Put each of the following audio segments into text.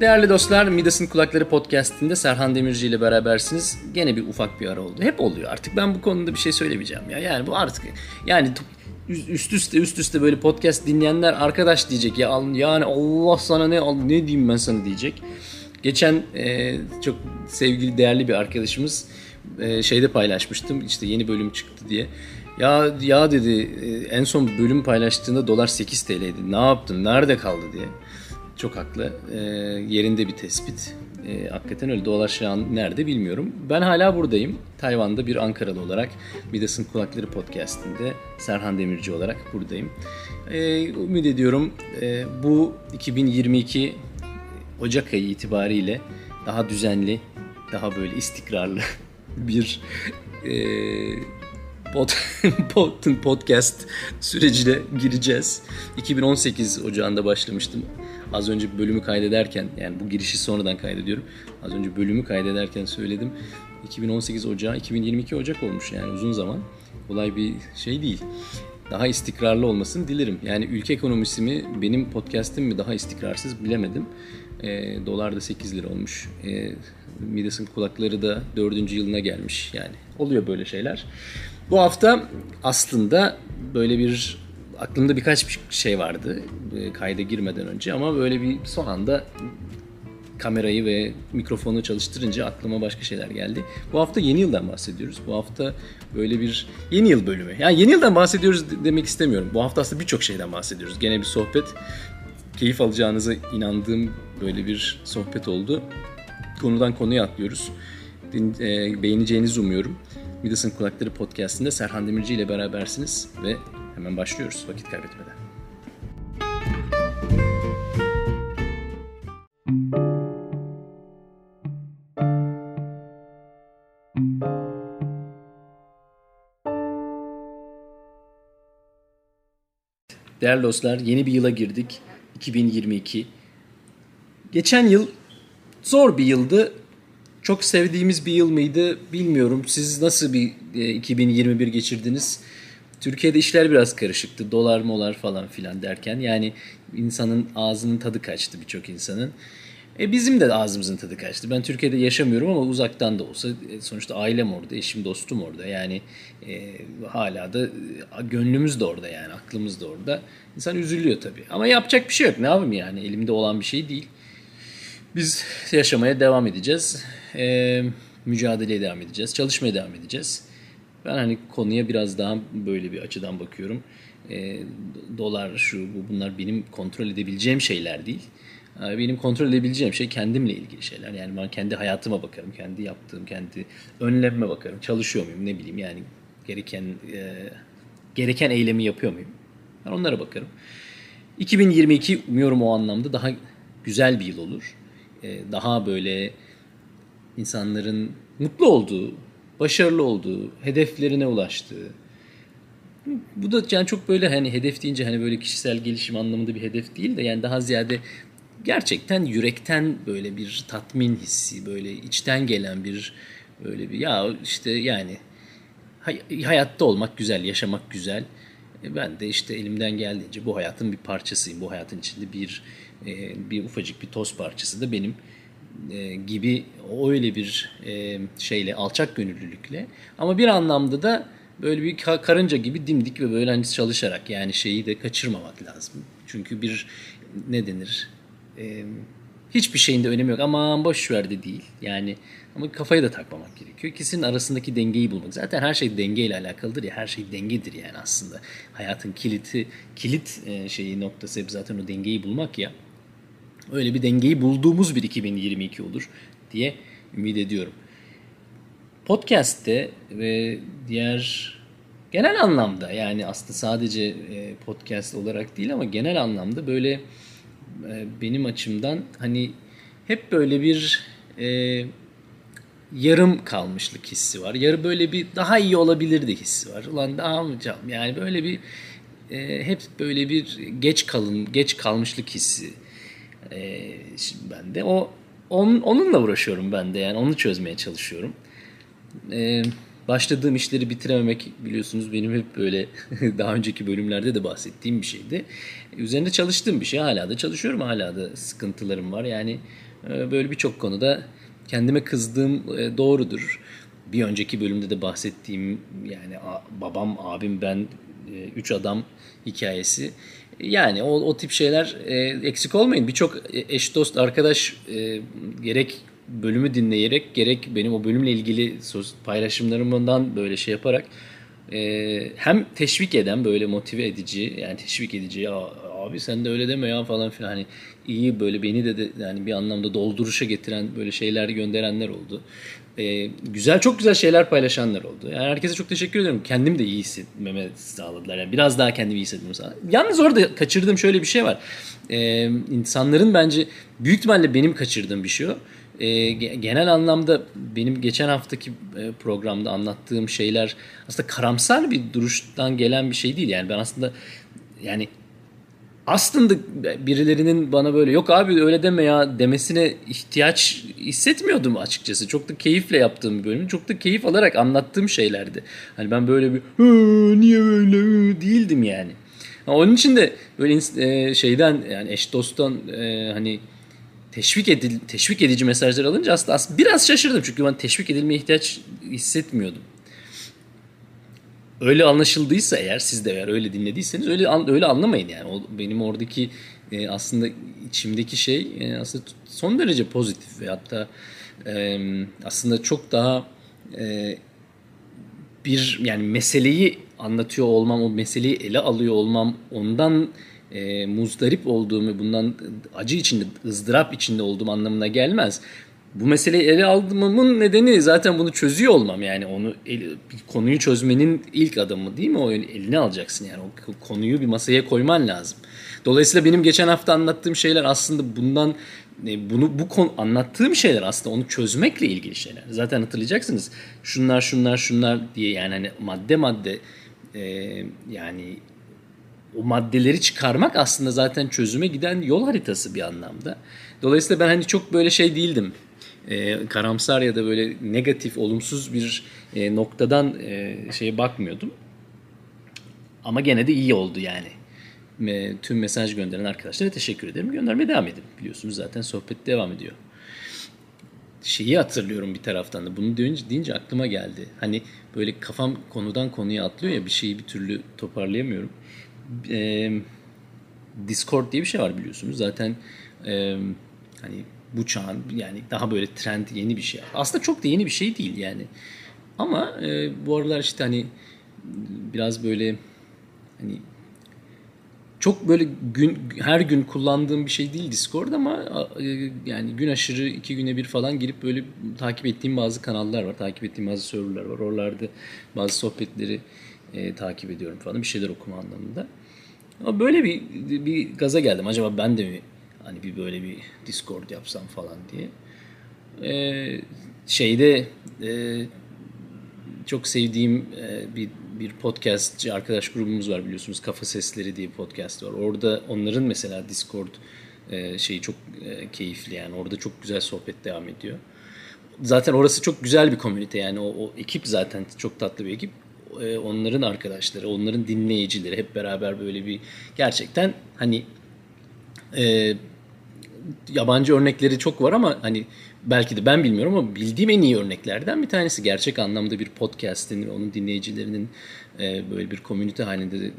Değerli dostlar, Midas'ın Kulakları Podcast'inde Serhan Demirci ile berabersiniz. Gene bir ufak bir ara oldu. Hep oluyor artık. Ben bu konuda bir şey söylemeyeceğim ya. Yani bu artık yani üst üste üst üste böyle podcast dinleyenler arkadaş diyecek ya yani Allah sana ne ne diyeyim ben sana diyecek. Geçen e, çok sevgili değerli bir arkadaşımız e, şeyde paylaşmıştım işte yeni bölüm çıktı diye. Ya ya dedi e, en son bölüm paylaştığında dolar 8 TL'ydi. Ne yaptın? Nerede kaldı diye. Çok haklı. E, yerinde bir tespit. E, hakikaten öyle. Dolar şu nerede bilmiyorum. Ben hala buradayım. Tayvan'da bir Ankaralı olarak Midas'ın Kulakları Podcast'inde Serhan Demirci olarak buradayım. E, ümit ediyorum e, bu 2022 Ocak ayı itibariyle daha düzenli, daha böyle istikrarlı bir e, pod, pod, podcast sürecine gireceğiz. 2018 Ocağı'nda başlamıştım. Az önce bölümü kaydederken yani bu girişi sonradan kaydediyorum. Az önce bölümü kaydederken söyledim. 2018 Ocağı 2022 Ocak olmuş yani uzun zaman. Kolay bir şey değil. Daha istikrarlı olmasını dilerim. Yani ülke ekonomisi mi benim podcast'im mi daha istikrarsız bilemedim. E, dolar da 8 lira olmuş. E, Midas'ın kulakları da 4. yılına gelmiş. Yani oluyor böyle şeyler. Bu hafta aslında böyle bir aklımda birkaç bir şey vardı e, kayda girmeden önce ama böyle bir son anda kamerayı ve mikrofonu çalıştırınca aklıma başka şeyler geldi. Bu hafta yeni yıldan bahsediyoruz. Bu hafta böyle bir yeni yıl bölümü. Yani yeni yıldan bahsediyoruz demek istemiyorum. Bu hafta aslında birçok şeyden bahsediyoruz. Gene bir sohbet. Keyif alacağınıza inandığım böyle bir sohbet oldu. Konudan konuya atlıyoruz. E, beğeneceğinizi umuyorum. Midas'ın Kulakları Podcast'inde Serhan Demirci ile berabersiniz ve hemen başlıyoruz vakit kaybetmeden. Değerli dostlar yeni bir yıla girdik. 2022. Geçen yıl zor bir yıldı. Çok sevdiğimiz bir yıl mıydı bilmiyorum. Siz nasıl bir 2021 e, geçirdiniz? Türkiye'de işler biraz karışıktı. Dolar molar falan filan derken. Yani insanın ağzının tadı kaçtı birçok insanın. E bizim de ağzımızın tadı kaçtı. Ben Türkiye'de yaşamıyorum ama uzaktan da olsa e, sonuçta ailem orada, eşim, dostum orada. Yani e, hala da e, gönlümüz de orada yani aklımız da orada. İnsan üzülüyor tabii. Ama yapacak bir şey yok. Ne yapayım yani elimde olan bir şey değil. Biz yaşamaya devam edeceğiz. E, mücadeleye devam edeceğiz. Çalışmaya devam edeceğiz. Ben hani konuya biraz daha böyle bir açıdan bakıyorum. E, dolar şu bu bunlar benim kontrol edebileceğim şeyler değil. E, benim kontrol edebileceğim şey kendimle ilgili şeyler. Yani ben kendi hayatıma bakarım, kendi yaptığım, kendi önlemime bakarım. Çalışıyor muyum ne bileyim yani gereken e, gereken eylemi yapıyor muyum? Ben onlara bakarım. 2022 umuyorum o anlamda daha güzel bir yıl olur. E, daha böyle insanların mutlu olduğu, başarılı olduğu, hedeflerine ulaştığı. Bu da yani çok böyle hani hedef deyince hani böyle kişisel gelişim anlamında bir hedef değil de yani daha ziyade gerçekten yürekten böyle bir tatmin hissi, böyle içten gelen bir böyle bir ya işte yani hayatta olmak güzel, yaşamak güzel. E, ben de işte elimden geldiğince bu hayatın bir parçasıyım. Bu hayatın içinde bir e, bir ufacık bir toz parçası da benim e, gibi öyle bir e, şeyle alçak gönüllülükle ama bir anlamda da böyle bir karınca gibi dimdik ve böyle hani çalışarak yani şeyi de kaçırmamak lazım. Çünkü bir ne denir e, hiçbir şeyin de önemi yok aman boş ver de değil yani ama kafayı da takmamak gerekiyor. İkisinin arasındaki dengeyi bulmak. Zaten her şey dengeyle alakalıdır ya. Her şey dengedir yani aslında. Hayatın kiliti, kilit şeyi noktası hep zaten o dengeyi bulmak ya öyle bir dengeyi bulduğumuz bir 2022 olur diye ümit ediyorum. Podcast'te ve diğer genel anlamda yani aslında sadece e, podcast olarak değil ama genel anlamda böyle e, benim açımdan hani hep böyle bir e, yarım kalmışlık hissi var. Yarı böyle bir daha iyi olabilirdi hissi var. Ulan daha mı canım yani böyle bir e, hep böyle bir geç kalın geç kalmışlık hissi e, şimdi ben de o on, onunla uğraşıyorum ben de yani onu çözmeye çalışıyorum. E, başladığım işleri bitirememek biliyorsunuz benim hep böyle daha önceki bölümlerde de bahsettiğim bir şeydi. Üzerinde çalıştığım bir şey. Hala da çalışıyorum. Hala da sıkıntılarım var. Yani e, böyle birçok konuda kendime kızdığım e, doğrudur. Bir önceki bölümde de bahsettiğim yani babam, abim, ben, e, üç adam hikayesi. Yani o, o tip şeyler eksik olmayın. Birçok eş dost arkadaş gerek bölümü dinleyerek gerek benim o bölümle ilgili paylaşımlarımdan böyle şey yaparak e, hem teşvik eden böyle motive edici yani teşvik edici ya abi sen de öyle deme ya falan filan hani iyi böyle beni de, de yani bir anlamda dolduruşa getiren böyle şeyler gönderenler oldu. Ee, güzel çok güzel şeyler paylaşanlar oldu. Yani herkese çok teşekkür ediyorum. Kendim de iyi hissetmeme sağladılar. Yani biraz daha kendimi iyi hissetmemi sağladılar. Yalnız orada kaçırdığım şöyle bir şey var. Ee, insanların bence büyük ihtimalle benim kaçırdığım bir şey o e, genel anlamda benim geçen haftaki e, programda anlattığım şeyler aslında karamsar bir duruştan gelen bir şey değil. Yani ben aslında yani aslında birilerinin bana böyle yok abi öyle deme ya demesine ihtiyaç hissetmiyordum açıkçası. Çok da keyifle yaptığım bir bölüm. Çok da keyif alarak anlattığım şeylerdi. Hani ben böyle bir niye böyle değildim yani. Onun için de böyle e, şeyden yani eş dosttan e, hani teşvik edil teşvik edici mesajlar alınca aslında, aslında biraz şaşırdım çünkü ben teşvik edilmeye ihtiyaç hissetmiyordum. Öyle anlaşıldıysa eğer siz de eğer öyle dinlediyseniz öyle öyle anlamayın yani. O, benim oradaki e, aslında içimdeki şey e, aslında son derece pozitif ve hatta e, aslında çok daha e, bir yani meseleyi anlatıyor olmam, o meseleyi ele alıyor olmam, ondan e, muzdarip olduğumu, bundan acı içinde, ızdırap içinde olduğum anlamına gelmez. Bu meseleyi ele aldığımın nedeni zaten bunu çözüyor olmam yani onu el, konuyu çözmenin ilk adımı değil mi o eline alacaksın yani o konuyu bir masaya koyman lazım. Dolayısıyla benim geçen hafta anlattığım şeyler aslında bundan e, bunu bu konu anlattığım şeyler aslında onu çözmekle ilgili şeyler. Zaten hatırlayacaksınız. Şunlar şunlar şunlar diye yani hani madde madde e, yani o maddeleri çıkarmak aslında zaten çözüme giden yol haritası bir anlamda. Dolayısıyla ben hani çok böyle şey değildim. E, karamsar ya da böyle negatif, olumsuz bir e, noktadan e, şeye bakmıyordum. Ama gene de iyi oldu yani. E, tüm mesaj gönderen arkadaşlara teşekkür ederim. Göndermeye devam edin. Biliyorsunuz zaten sohbet devam ediyor. Şeyi hatırlıyorum bir taraftan da. Bunu deyince, deyince aklıma geldi. Hani böyle kafam konudan konuya atlıyor ya bir şeyi bir türlü toparlayamıyorum e, Discord diye bir şey var biliyorsunuz. Zaten e, hani bu çağın yani daha böyle trend yeni bir şey. Aslında çok da yeni bir şey değil yani. Ama e, bu aralar işte hani biraz böyle hani çok böyle gün her gün kullandığım bir şey değil Discord ama e, yani gün aşırı iki güne bir falan girip böyle takip ettiğim bazı kanallar var. Takip ettiğim bazı serverlar var. Oralarda bazı sohbetleri e, takip ediyorum falan bir şeyler okuma anlamında. Ama böyle bir bir gaza geldim. Acaba ben de mi hani bir böyle bir Discord yapsam falan diye. Ee, şeyde e, çok sevdiğim e, bir bir podcastçı arkadaş grubumuz var biliyorsunuz. Kafa Sesleri diye podcast var. Orada onların mesela Discord e, şeyi çok e, keyifli yani. Orada çok güzel sohbet devam ediyor. Zaten orası çok güzel bir komünite yani. O, o ekip zaten çok tatlı bir ekip. E, onların arkadaşları, onların dinleyicileri hep beraber böyle bir gerçekten hani e, yabancı örnekleri çok var ama hani belki de ben bilmiyorum ama bildiğim en iyi örneklerden bir tanesi. Gerçek anlamda bir podcast'in, onun dinleyicilerinin e, böyle bir komünite halinde e,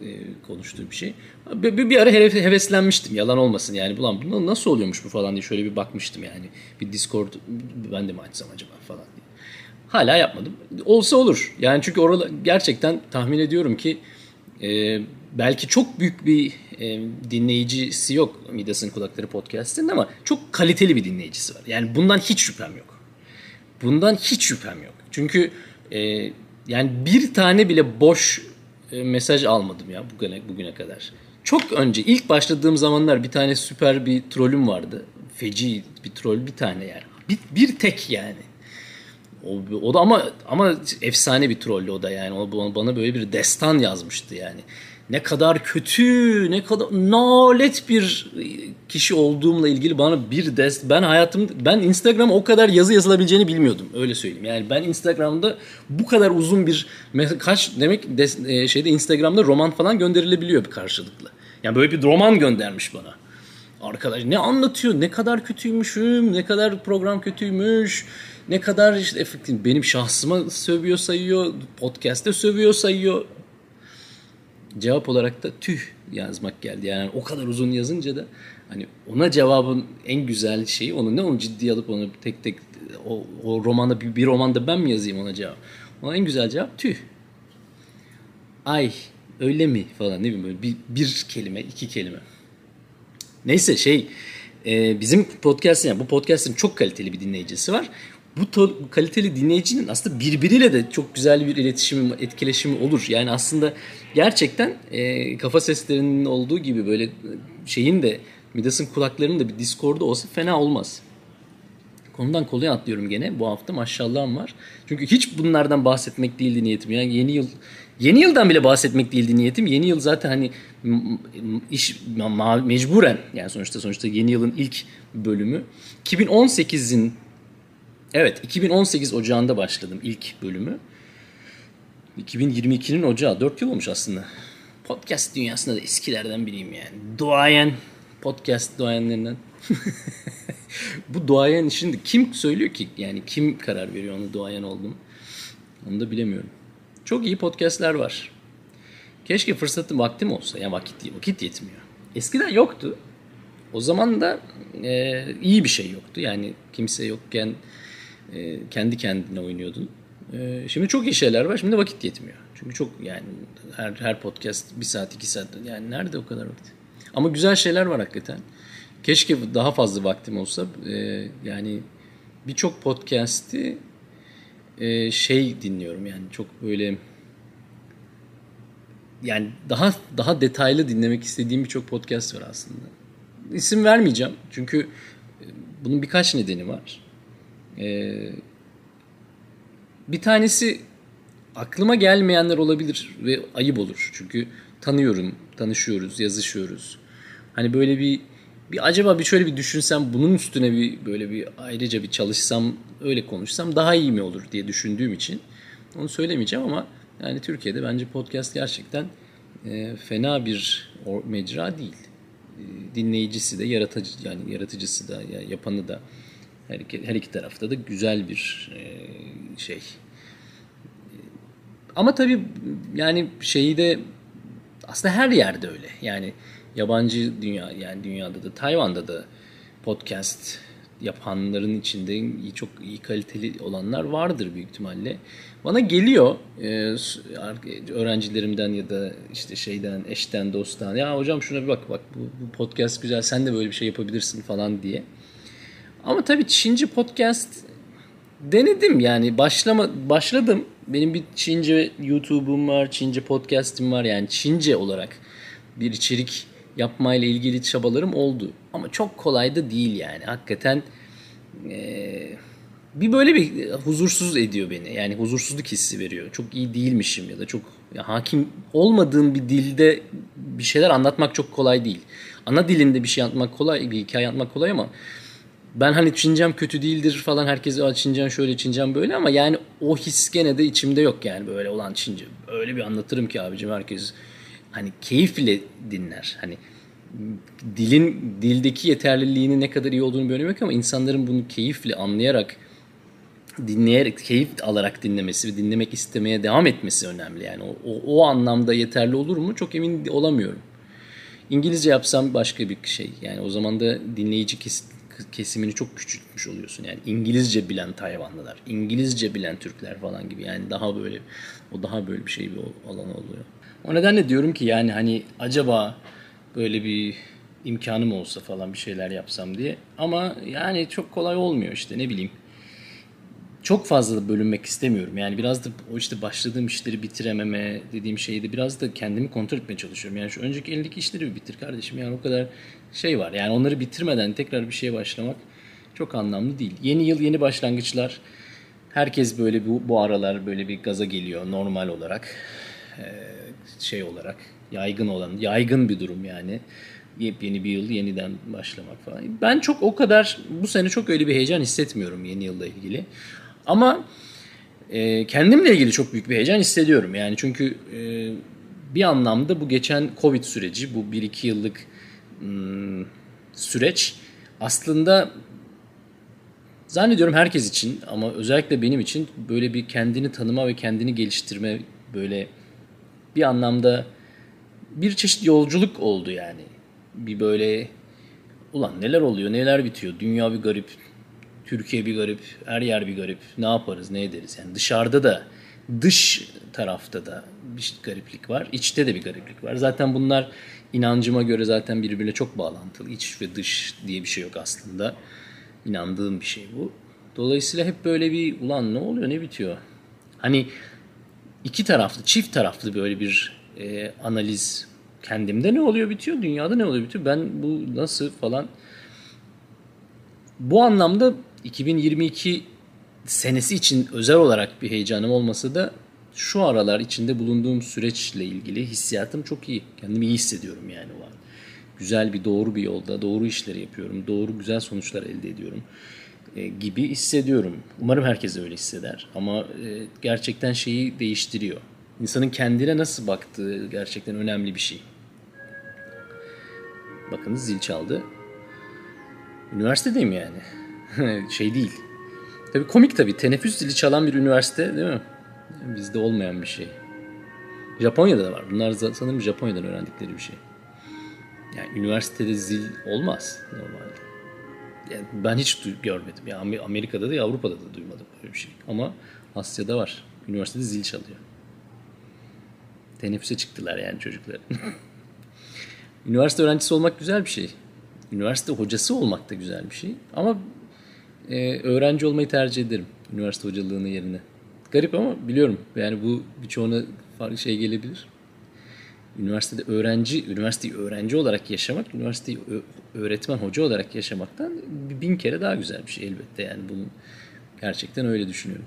konuştuğu bir şey. Bir, bir ara heveslenmiştim yalan olmasın yani. Ulan bu nasıl oluyormuş bu falan diye şöyle bir bakmıştım yani. Bir Discord ben de mi açsam acaba falan diye. Hala yapmadım. Olsa olur. Yani çünkü orada gerçekten tahmin ediyorum ki e, belki çok büyük bir e, dinleyicisi yok Midas'ın Kulakları Podcast'ın ama çok kaliteli bir dinleyicisi var. Yani bundan hiç şüphem yok. Bundan hiç şüphem yok. Çünkü e, yani bir tane bile boş e, mesaj almadım ya bugüne, bugüne kadar. Çok önce ilk başladığım zamanlar bir tane süper bir trollüm vardı. Feci bir troll bir tane yani. Bir, bir tek yani. O, o da ama ama efsane bir trollü o da yani. O bana böyle bir destan yazmıştı yani. ne kadar kötü, ne kadar nalet bir kişi olduğumla ilgili bana bir dest. Ben hayatım ben Instagram o kadar yazı yazılabileceğini bilmiyordum. Öyle söyleyeyim. Yani ben Instagram'da bu kadar uzun bir kaç demek des, e, şeyde Instagram'da roman falan gönderilebiliyor bir karşılıklı. Yani böyle bir roman göndermiş bana. Arkadaş ne anlatıyor? Ne kadar kötüymüşüm, ne kadar program kötüymüş, ne kadar işte. Benim şahsıma sövüyor sayıyor, podcast'te sövüyor sayıyor cevap olarak da tüh yazmak geldi. Yani o kadar uzun yazınca da hani ona cevabın en güzel şeyi onu ne onu ciddiye alıp onu tek tek o, o romanda bir, bir romanda ben mi yazayım ona cevap? Ona en güzel cevap tüh. Ay öyle mi falan ne bileyim böyle bir, bir kelime iki kelime. Neyse şey e, bizim podcast'in yani bu podcast'in çok kaliteli bir dinleyicisi var bu kaliteli dinleyicinin aslında birbiriyle de çok güzel bir iletişimi, etkileşimi olur. Yani aslında gerçekten e, kafa seslerinin olduğu gibi böyle şeyin de Midas'ın kulaklarının da bir Discord'da olsa fena olmaz. Konudan konuya atlıyorum gene. Bu hafta maşallahım var. Çünkü hiç bunlardan bahsetmek değildi niyetim. Yani yeni yıl yeni yıldan bile bahsetmek değildi niyetim. Yeni yıl zaten hani iş mecburen yani sonuçta sonuçta yeni yılın ilk bölümü 2018'in Evet 2018 Ocağı'nda başladım ilk bölümü. 2022'nin Ocağı 4 yıl olmuş aslında. Podcast dünyasında da eskilerden biriyim yani. Duayen podcast duayenlerinden. Bu duayen şimdi kim söylüyor ki? Yani kim karar veriyor onu duayen oldum? Onu da bilemiyorum. Çok iyi podcastler var. Keşke fırsatım vaktim olsa. Yani vakit, vakit yetmiyor. Eskiden yoktu. O zaman da e, iyi bir şey yoktu. Yani kimse yokken e, kendi kendine oynuyordun. E, şimdi çok iyi şeyler var. Şimdi vakit yetmiyor. Çünkü çok yani her her podcast bir saat iki saat yani nerede o kadar vakit? Ama güzel şeyler var hakikaten. Keşke daha fazla vaktim olsa. E, yani birçok podcast'i şey dinliyorum yani çok böyle yani daha daha detaylı dinlemek istediğim birçok podcast var aslında. İsim vermeyeceğim çünkü bunun birkaç nedeni var. Ee, bir tanesi aklıma gelmeyenler olabilir ve ayıp olur. Çünkü tanıyorum, tanışıyoruz, yazışıyoruz. Hani böyle bir bir acaba bir şöyle bir düşünsem bunun üstüne bir böyle bir ayrıca bir çalışsam öyle konuşsam daha iyi mi olur diye düşündüğüm için onu söylemeyeceğim ama yani Türkiye'de bence podcast gerçekten e, fena bir mecra değil. E, dinleyicisi de yaratıcı yani yaratıcısı da yapanı da her iki, her iki tarafta da güzel bir e, şey. Ama tabii yani şeyi de aslında her yerde öyle. Yani yabancı dünya yani dünyada da Tayvan'da da podcast yapanların içinde iyi, çok iyi kaliteli olanlar vardır büyük ihtimalle. Bana geliyor e, öğrencilerimden ya da işte şeyden, eşten, dosttan ya hocam şuna bir bak bak bu, bu podcast güzel sen de böyle bir şey yapabilirsin falan diye. Ama tabii Çince podcast denedim yani başlama başladım. Benim bir Çince YouTube'um var, Çince podcast'im var yani Çince olarak bir içerik yapmayla ilgili çabalarım oldu. Ama çok kolay da değil yani. Hakikaten ee, bir böyle bir huzursuz ediyor beni. Yani huzursuzluk hissi veriyor. Çok iyi değilmişim ya da çok ya hakim olmadığım bir dilde bir şeyler anlatmak çok kolay değil. Ana dilinde bir şey anlatmak kolay, bir hikaye anlatmak kolay ama ben hani Çincem kötü değildir falan herkes Çincem şöyle Çincem böyle ama yani o his gene de içimde yok yani böyle olan Çince. Öyle bir anlatırım ki abicim herkes hani keyifle dinler. Hani dilin dildeki yeterliliğinin ne kadar iyi olduğunu bir yok ama insanların bunu keyifle anlayarak dinleyerek, keyif alarak dinlemesi ve dinlemek istemeye devam etmesi önemli. Yani o, o, o anlamda yeterli olur mu çok emin olamıyorum. İngilizce yapsam başka bir şey. Yani o zaman da dinleyici kesit kesimini çok küçültmüş oluyorsun. Yani İngilizce bilen Tayvanlılar, İngilizce bilen Türkler falan gibi. Yani daha böyle o daha böyle bir şey bir alan oluyor. O nedenle diyorum ki yani hani acaba böyle bir imkanım olsa falan bir şeyler yapsam diye. Ama yani çok kolay olmuyor işte ne bileyim çok fazla da bölünmek istemiyorum. Yani biraz da o işte başladığım işleri bitirememe dediğim şeydi biraz da kendimi kontrol etmeye çalışıyorum. Yani şu önceki elindeki işleri bir bitir kardeşim. Yani o kadar şey var. Yani onları bitirmeden tekrar bir şeye başlamak çok anlamlı değil. Yeni yıl yeni başlangıçlar. Herkes böyle bu, bu aralar böyle bir gaza geliyor normal olarak. Ee, şey olarak Yaygın olan, yaygın bir durum yani. Yepyeni bir yıl yeniden başlamak falan. Ben çok o kadar bu sene çok öyle bir heyecan hissetmiyorum yeni yılla ilgili. Ama e, kendimle ilgili çok büyük bir heyecan hissediyorum. Yani çünkü e, bir anlamda bu geçen Covid süreci, bu 1-2 yıllık ım, süreç aslında zannediyorum herkes için ama özellikle benim için böyle bir kendini tanıma ve kendini geliştirme böyle bir anlamda bir çeşit yolculuk oldu yani. Bir böyle ulan neler oluyor, neler bitiyor, dünya bir garip, Türkiye bir garip, her yer bir garip. Ne yaparız, ne ederiz? Yani dışarıda da, dış tarafta da bir gariplik var. içte de bir gariplik var. Zaten bunlar inancıma göre zaten birbirine çok bağlantılı. İç ve dış diye bir şey yok aslında. İnandığım bir şey bu. Dolayısıyla hep böyle bir ulan ne oluyor, ne bitiyor? Hani iki taraflı, çift taraflı böyle bir e, analiz kendimde ne oluyor bitiyor, dünyada ne oluyor bitiyor, ben bu nasıl falan. Bu anlamda 2022 senesi için özel olarak bir heyecanım olmasa da şu aralar içinde bulunduğum süreçle ilgili hissiyatım çok iyi. Kendimi iyi hissediyorum yani o an. Güzel bir doğru bir yolda, doğru işleri yapıyorum, doğru güzel sonuçlar elde ediyorum e, gibi hissediyorum. Umarım herkes öyle hisseder ama e, gerçekten şeyi değiştiriyor. İnsanın kendine nasıl baktığı gerçekten önemli bir şey. Bakınız zil çaldı. Üniversitedeyim yani. şey değil. Tabii komik tabii. Teneffüs zili çalan bir üniversite değil mi? Bizde olmayan bir şey. Japonya'da da var. Bunlar sanırım Japonya'dan öğrendikleri bir şey. Yani üniversitede zil olmaz normalde. Yani ben hiç görmedim. Yani Amerika'da da Avrupa'da da duymadım böyle bir şey. Ama Asya'da var. Üniversitede zil çalıyor. Teneffüse çıktılar yani çocuklar. Üniversite öğrencisi olmak güzel bir şey. Üniversite hocası olmak da güzel bir şey. Ama e, öğrenci olmayı tercih ederim. Üniversite hocalığının yerine. Garip ama biliyorum. Yani bu birçoğuna farklı şey gelebilir. Üniversitede öğrenci, üniversiteyi öğrenci olarak yaşamak, üniversiteyi öğretmen, hoca olarak yaşamaktan bin kere daha güzel bir şey elbette. Yani bunu gerçekten öyle düşünüyorum.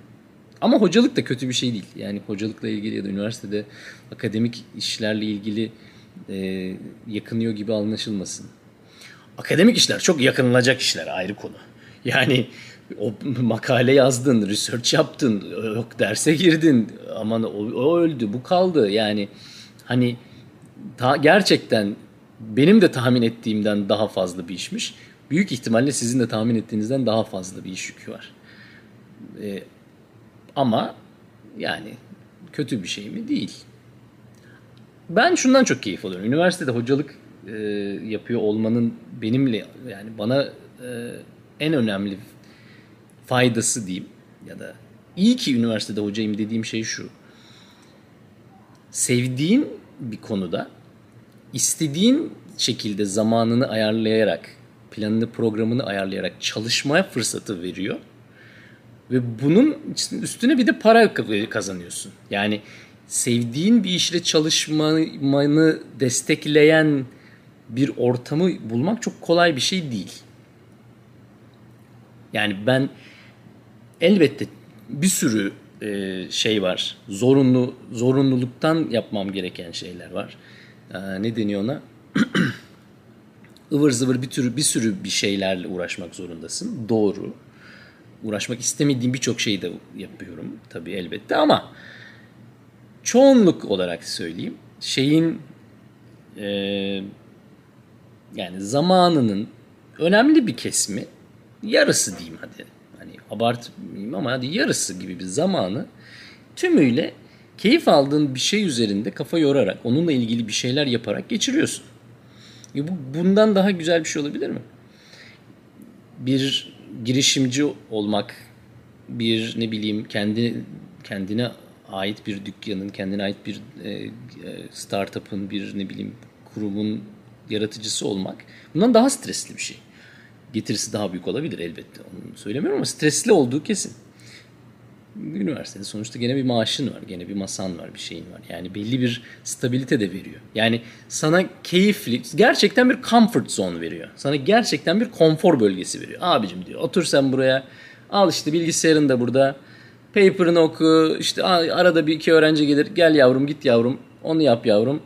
Ama hocalık da kötü bir şey değil. Yani hocalıkla ilgili ya da üniversitede akademik işlerle ilgili e, yakınıyor gibi anlaşılmasın. Akademik işler çok yakınılacak işler ayrı konu. Yani o makale yazdın, research yaptın, yok derse girdin, aman o, o öldü, bu kaldı. Yani hani ta, gerçekten benim de tahmin ettiğimden daha fazla bir işmiş. Büyük ihtimalle sizin de tahmin ettiğinizden daha fazla bir iş yükü var. Ee, ama yani kötü bir şey mi? Değil. Ben şundan çok keyif alıyorum. Üniversitede hocalık e, yapıyor olmanın benimle yani bana e, en önemli faydası diyeyim ya da iyi ki üniversitede hocayım dediğim şey şu. Sevdiğin bir konuda istediğin şekilde zamanını ayarlayarak, planını, programını ayarlayarak çalışmaya fırsatı veriyor. Ve bunun üstüne bir de para kazanıyorsun. Yani sevdiğin bir işle çalışmanı destekleyen bir ortamı bulmak çok kolay bir şey değil. Yani ben elbette bir sürü e, şey var. Zorunlu zorunluluktan yapmam gereken şeyler var. E, ne deniyor ona? ıvır zıvır bir tür bir sürü bir şeylerle uğraşmak zorundasın. Doğru. Uğraşmak istemediğim birçok şeyi de yapıyorum tabii elbette ama çoğunluk olarak söyleyeyim şeyin e, yani zamanının önemli bir kesimi yarısı diyeyim hadi. Hani abartmayayım ama hadi yarısı gibi bir zamanı tümüyle keyif aldığın bir şey üzerinde kafa yorarak, onunla ilgili bir şeyler yaparak geçiriyorsun. E bu bundan daha güzel bir şey olabilir mi? Bir girişimci olmak, bir ne bileyim kendi kendine ait bir dükkanın, kendine ait bir e, e, startup'ın, bir ne bileyim kurumun yaratıcısı olmak bundan daha stresli bir şey. Getirisi daha büyük olabilir elbette. Onu söylemiyorum ama stresli olduğu kesin. Üniversitede sonuçta gene bir maaşın var, gene bir masan var, bir şeyin var. Yani belli bir stabilite de veriyor. Yani sana keyifli, gerçekten bir comfort zone veriyor. Sana gerçekten bir konfor bölgesi veriyor. Abicim diyor, otur sen buraya, al işte bilgisayarın da burada, paper'ını oku, işte arada bir iki öğrenci gelir, gel yavrum, git yavrum, onu yap yavrum.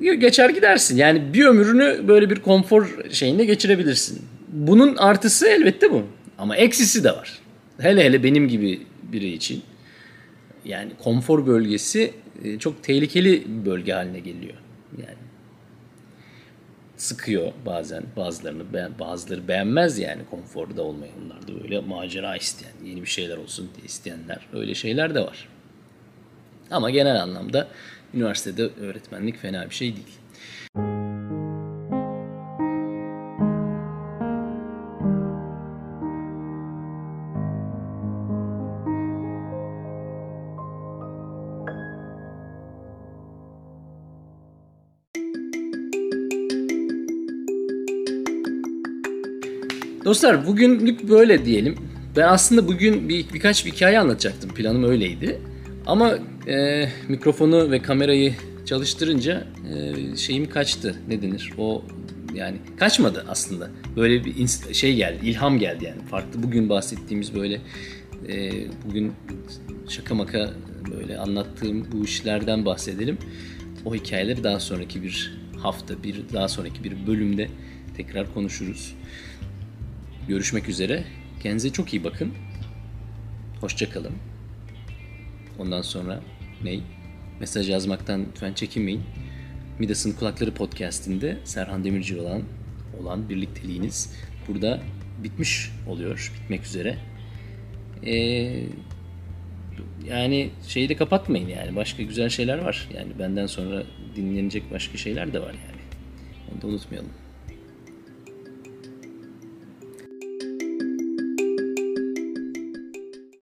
geçer gidersin. Yani bir ömrünü böyle bir konfor şeyinde geçirebilirsin. Bunun artısı elbette bu. Ama eksisi de var. Hele hele benim gibi biri için. Yani konfor bölgesi e, çok tehlikeli bir bölge haline geliyor. Yani sıkıyor bazen bazılarını bazıları beğenmez yani konforda olmayı onlar da böyle macera isteyen yeni bir şeyler olsun diye isteyenler öyle şeyler de var. Ama genel anlamda üniversitede öğretmenlik fena bir şey değil. Dostlar bugünlük böyle diyelim. Ben aslında bugün bir, birkaç bir hikaye anlatacaktım. Planım öyleydi. Ama e, mikrofonu ve kamerayı çalıştırınca e, şeyim kaçtı. Ne denir? O yani kaçmadı aslında. Böyle bir şey geldi, ilham geldi yani. Farklı bugün bahsettiğimiz böyle e, bugün şaka maka böyle anlattığım bu işlerden bahsedelim. O hikayeleri daha sonraki bir hafta, bir daha sonraki bir bölümde tekrar konuşuruz. Görüşmek üzere. Kendinize çok iyi bakın. Hoşçakalın. Ondan sonra ney? Mesaj yazmaktan lütfen çekinmeyin. Midas'ın Kulakları Podcast'inde Serhan Demirci olan olan birlikteliğiniz burada bitmiş oluyor. Bitmek üzere. Ee, yani şeyi de kapatmayın yani. Başka güzel şeyler var. Yani benden sonra dinlenecek başka şeyler de var yani. Onu da unutmayalım.